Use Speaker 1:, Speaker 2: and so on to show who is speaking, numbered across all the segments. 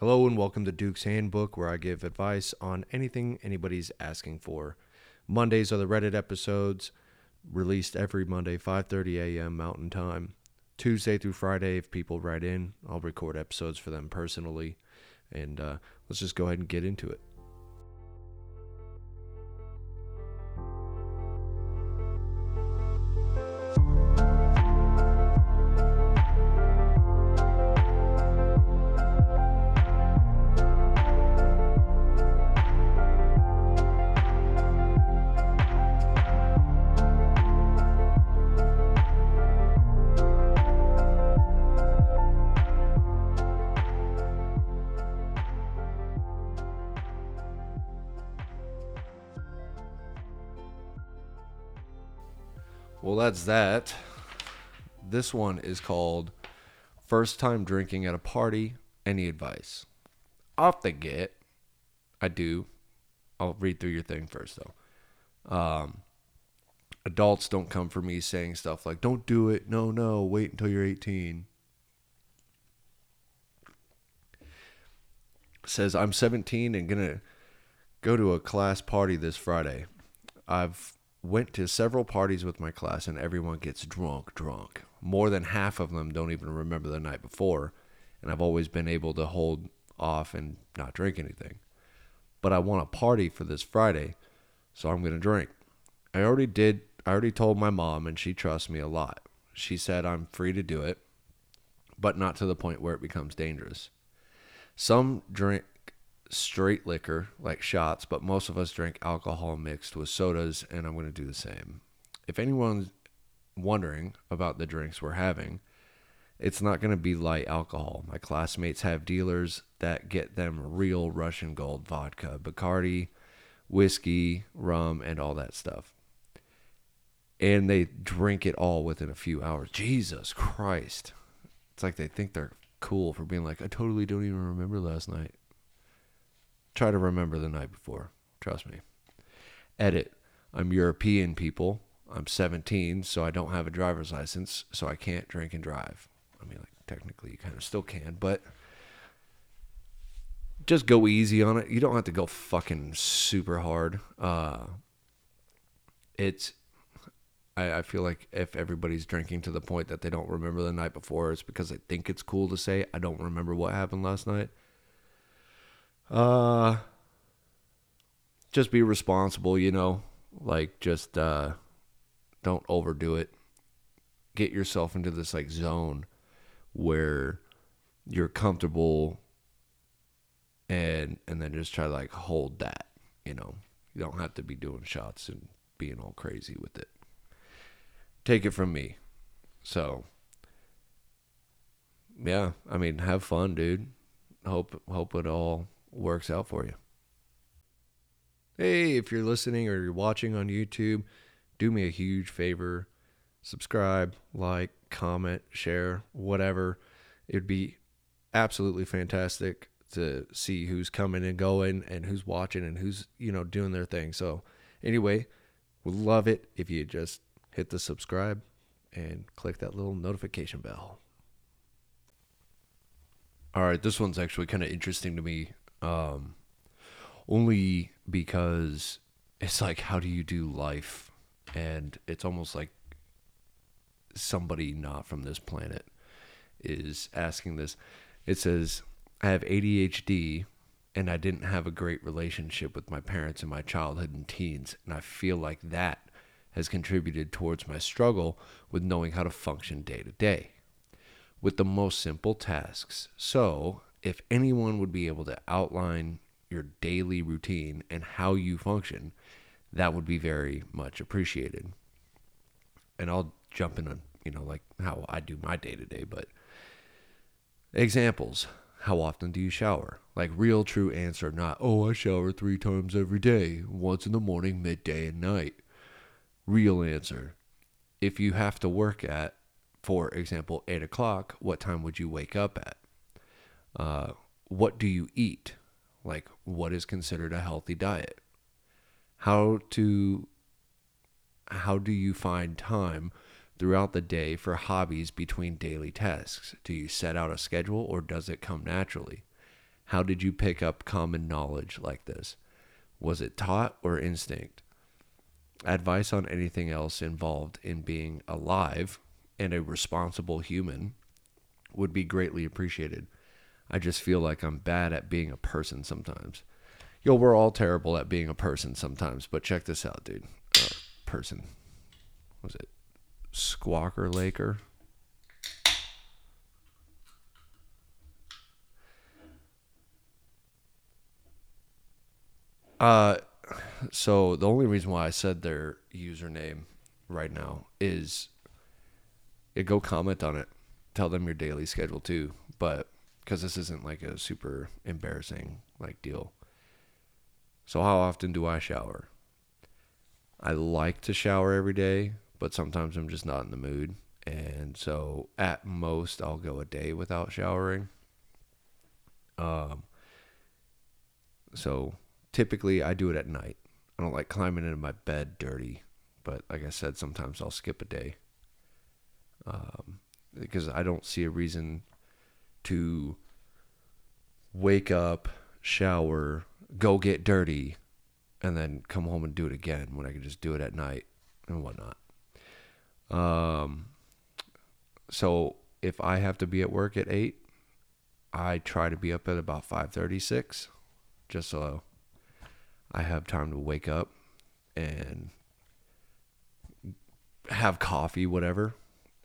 Speaker 1: Hello and welcome to Duke's Handbook, where I give advice on anything anybody's asking for. Mondays are the Reddit episodes, released every Monday, 5:30 a.m. Mountain Time. Tuesday through Friday, if people write in, I'll record episodes for them personally. And uh, let's just go ahead and get into it. That's that. This one is called First Time Drinking at a Party. Any advice? Off the get, I do. I'll read through your thing first, though. Um, adults don't come for me saying stuff like, don't do it. No, no, wait until you're 18. Says, I'm 17 and going to go to a class party this Friday. I've went to several parties with my class and everyone gets drunk drunk. More than half of them don't even remember the night before and i've always been able to hold off and not drink anything. But i want a party for this friday so i'm going to drink. I already did i already told my mom and she trusts me a lot. She said i'm free to do it but not to the point where it becomes dangerous. Some drink straight liquor like shots, but most of us drink alcohol mixed with sodas, and I'm going to do the same. If anyone's wondering about the drinks we're having, it's not going to be light alcohol. My classmates have dealers that get them real Russian gold vodka, Bacardi, whiskey, rum, and all that stuff. And they drink it all within a few hours. Jesus Christ. It's like they think they're cool for being like, I totally don't even remember last night. Try to remember the night before. Trust me. Edit. I'm European people. I'm 17, so I don't have a driver's license, so I can't drink and drive. I mean, like technically you kind of still can, but just go easy on it. You don't have to go fucking super hard. Uh, it's I, I feel like if everybody's drinking to the point that they don't remember the night before, it's because they think it's cool to say I don't remember what happened last night. Uh, just be responsible, you know. Like, just uh, don't overdo it. Get yourself into this like zone where you're comfortable, and and then just try to like hold that. You know, you don't have to be doing shots and being all crazy with it. Take it from me. So, yeah, I mean, have fun, dude. Hope hope it all works out for you. Hey, if you're listening or you're watching on YouTube, do me a huge favor. Subscribe, like, comment, share, whatever. It'd be absolutely fantastic to see who's coming and going and who's watching and who's, you know, doing their thing. So, anyway, would love it if you just hit the subscribe and click that little notification bell. All right, this one's actually kind of interesting to me um, only because it's like, how do you do life? And it's almost like somebody not from this planet is asking this. It says, I have ADHD and I didn't have a great relationship with my parents in my childhood and teens. And I feel like that has contributed towards my struggle with knowing how to function day to day with the most simple tasks. So if anyone would be able to outline your daily routine and how you function, that would be very much appreciated. And I'll jump in on, you know, like how I do my day to day, but examples. How often do you shower? Like real true answer, not, oh, I shower three times every day, once in the morning, midday, and night. Real answer. If you have to work at, for example, eight o'clock, what time would you wake up at? Uh, what do you eat? Like, what is considered a healthy diet? How to how do you find time throughout the day for hobbies between daily tasks? Do you set out a schedule or does it come naturally? How did you pick up common knowledge like this? Was it taught or instinct? Advice on anything else involved in being alive and a responsible human would be greatly appreciated. I just feel like I'm bad at being a person sometimes. Yo, we're all terrible at being a person sometimes, but check this out, dude. Uh, person. Was it Squawker Laker? Uh, so the only reason why I said their username right now is yeah, go comment on it. Tell them your daily schedule too, but because this isn't like a super embarrassing like deal. So how often do I shower? I like to shower every day, but sometimes I'm just not in the mood. And so at most I'll go a day without showering. Um so typically I do it at night. I don't like climbing into my bed dirty, but like I said, sometimes I'll skip a day um, because I don't see a reason to wake up, shower, go get dirty, and then come home and do it again when I can just do it at night and whatnot. Um, so if I have to be at work at eight, I try to be up at about five thirty six, just so I have time to wake up and have coffee, whatever,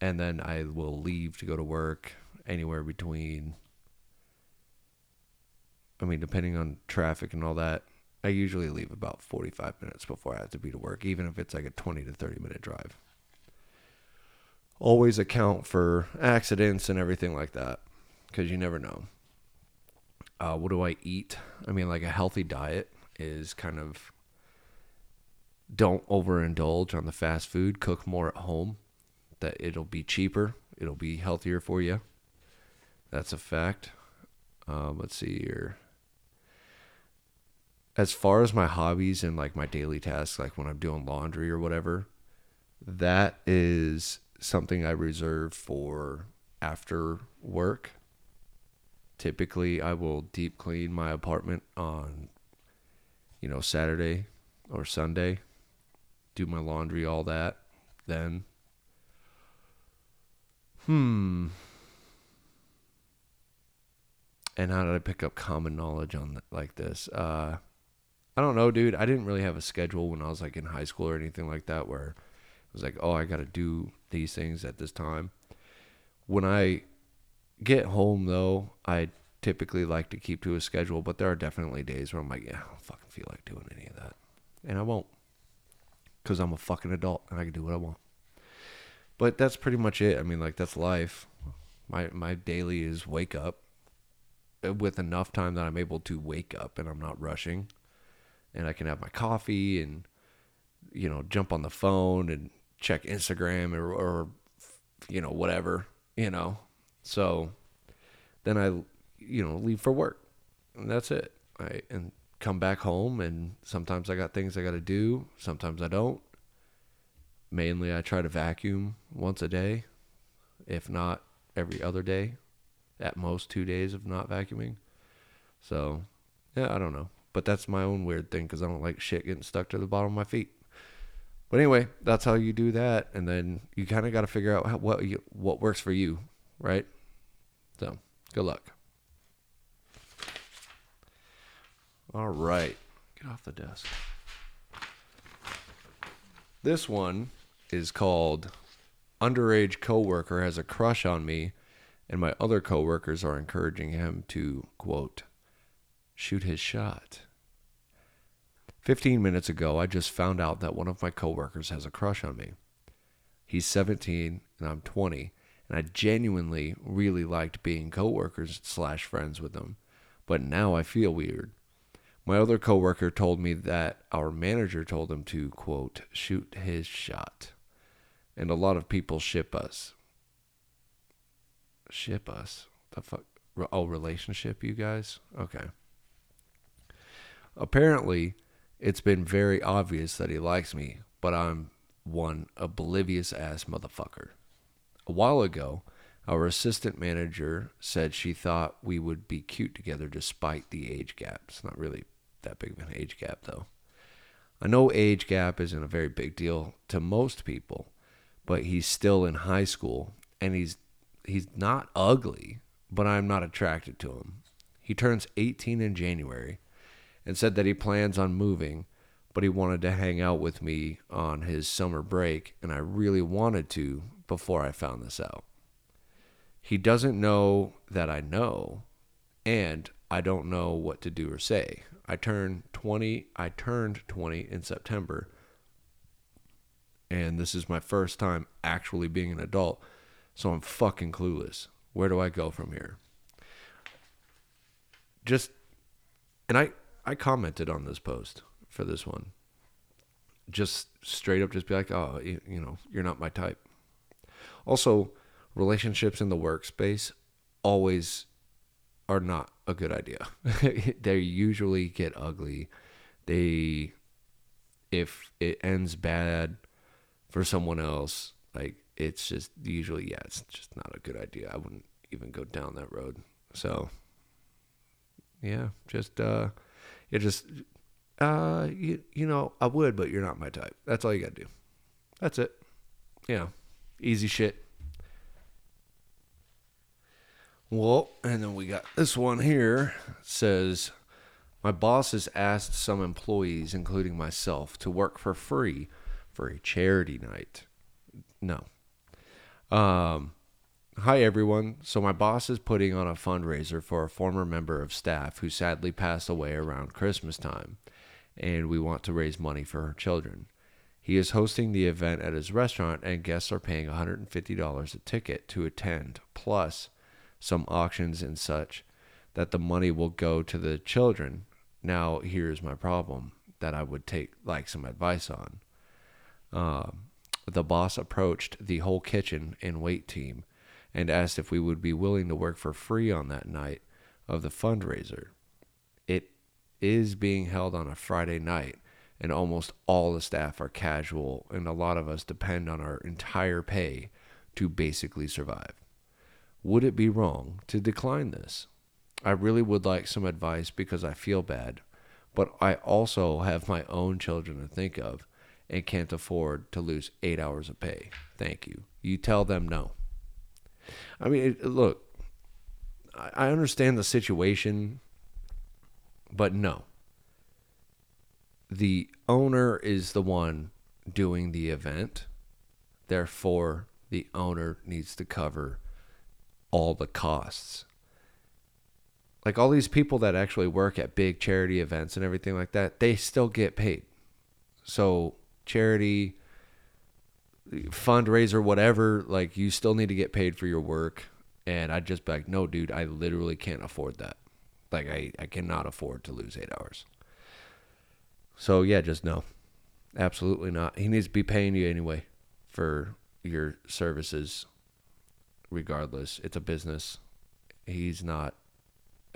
Speaker 1: and then I will leave to go to work anywhere between. I mean, depending on traffic and all that, I usually leave about 45 minutes before I have to be to work, even if it's like a 20 to 30 minute drive. Always account for accidents and everything like that because you never know. Uh, what do I eat? I mean, like a healthy diet is kind of don't overindulge on the fast food, cook more at home. That it'll be cheaper, it'll be healthier for you. That's a fact. Um, let's see here. As far as my hobbies and like my daily tasks, like when I'm doing laundry or whatever, that is something I reserve for after work. Typically, I will deep clean my apartment on you know, Saturday or Sunday, do my laundry, all that. Then, hmm. And how did I pick up common knowledge on like this? Uh, I don't know, dude. I didn't really have a schedule when I was like in high school or anything like that where it was like, oh, I got to do these things at this time. When I get home, though, I typically like to keep to a schedule, but there are definitely days where I'm like, yeah, I don't fucking feel like doing any of that. And I won't. Because I'm a fucking adult and I can do what I want. But that's pretty much it. I mean, like, that's life. My, my daily is wake up with enough time that I'm able to wake up and I'm not rushing. And I can have my coffee and, you know, jump on the phone and check Instagram or, or you know, whatever, you know. So then I you know, leave for work. And that's it. I and come back home and sometimes I got things I got to do, sometimes I don't. Mainly I try to vacuum once a day, if not every other day. At most 2 days of not vacuuming. So, yeah, I don't know. But that's my own weird thing cuz I don't like shit getting stuck to the bottom of my feet. But anyway, that's how you do that and then you kind of got to figure out how, what you, what works for you, right? So, good luck. All right. Get off the desk. This one is called Underage Coworker Has a Crush on Me, and my other coworkers are encouraging him to, quote, shoot his shot. 15 minutes ago, I just found out that one of my coworkers has a crush on me. He's 17 and I'm 20, and I genuinely really liked being coworkers slash friends with him. But now I feel weird. My other coworker told me that our manager told him to, quote, shoot his shot. And a lot of people ship us. Ship us? The fuck? Oh, relationship, you guys? Okay. Apparently, it's been very obvious that he likes me, but I'm one oblivious ass motherfucker. A while ago, Our assistant manager said she thought we would be cute together despite the age gap. It's not really that big of an age gap, though. I know age gap isn't a very big deal to most people, but he's still in high school and he's he's not ugly, but I'm not attracted to him. He turns 18 in January and said that he plans on moving, but he wanted to hang out with me on his summer break, and I really wanted to before I found this out. He doesn't know that I know, and I don't know what to do or say. I turned 20, I turned 20 in September. And this is my first time actually being an adult. So I'm fucking clueless. Where do I go from here? Just and I I commented on this post for this one. Just straight up just be like, "Oh, you, you know, you're not my type." Also, relationships in the workspace always are not a good idea. they usually get ugly. They if it ends bad for someone else, like it's just usually yeah, it's just not a good idea. I wouldn't even go down that road. So yeah, just uh it just uh you you know, I would, but you're not my type. That's all you got to do. That's it. Yeah. Easy shit. Well, and then we got this one here it says my boss has asked some employees, including myself, to work for free for a charity night. No. Um, hi, everyone. So, my boss is putting on a fundraiser for a former member of staff who sadly passed away around Christmas time, and we want to raise money for her children. He is hosting the event at his restaurant, and guests are paying $150 a ticket to attend, plus some auctions and such, that the money will go to the children. Now, here's my problem that I would take like some advice on. Um, the boss approached the whole kitchen and wait team and asked if we would be willing to work for free on that night of the fundraiser. It is being held on a Friday night, and almost all the staff are casual, and a lot of us depend on our entire pay to basically survive. Would it be wrong to decline this? I really would like some advice because I feel bad, but I also have my own children to think of and can't afford to lose eight hours of pay. Thank you. You tell them no. I mean, look, I understand the situation, but no. The owner is the one doing the event. Therefore, the owner needs to cover all the costs. Like all these people that actually work at big charity events and everything like that, they still get paid. So, charity, fundraiser, whatever, like you still need to get paid for your work. And I'd just be like, no, dude, I literally can't afford that. Like, I, I cannot afford to lose eight hours. So, yeah, just no. Absolutely not. He needs to be paying you anyway for your services regardless. It's a business. He's not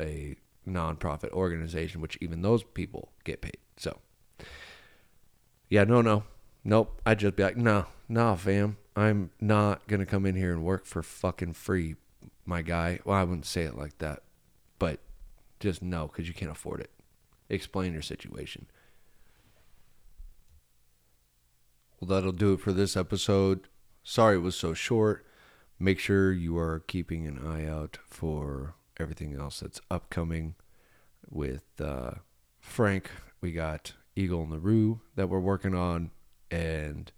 Speaker 1: a nonprofit organization, which even those people get paid. So, yeah, no, no, nope. I'd just be like, no, nah, fam. I'm not gonna come in here and work for fucking free, my guy. Well, I wouldn't say it like that, but just no, because you can't afford it. Explain your situation. Well, that'll do it for this episode. Sorry it was so short. Make sure you are keeping an eye out for everything else that's upcoming with uh, Frank. We got Eagle and the Roo that we're working on. And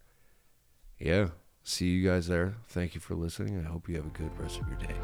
Speaker 1: yeah, see you guys there. Thank you for listening. I hope you have a good rest of your day.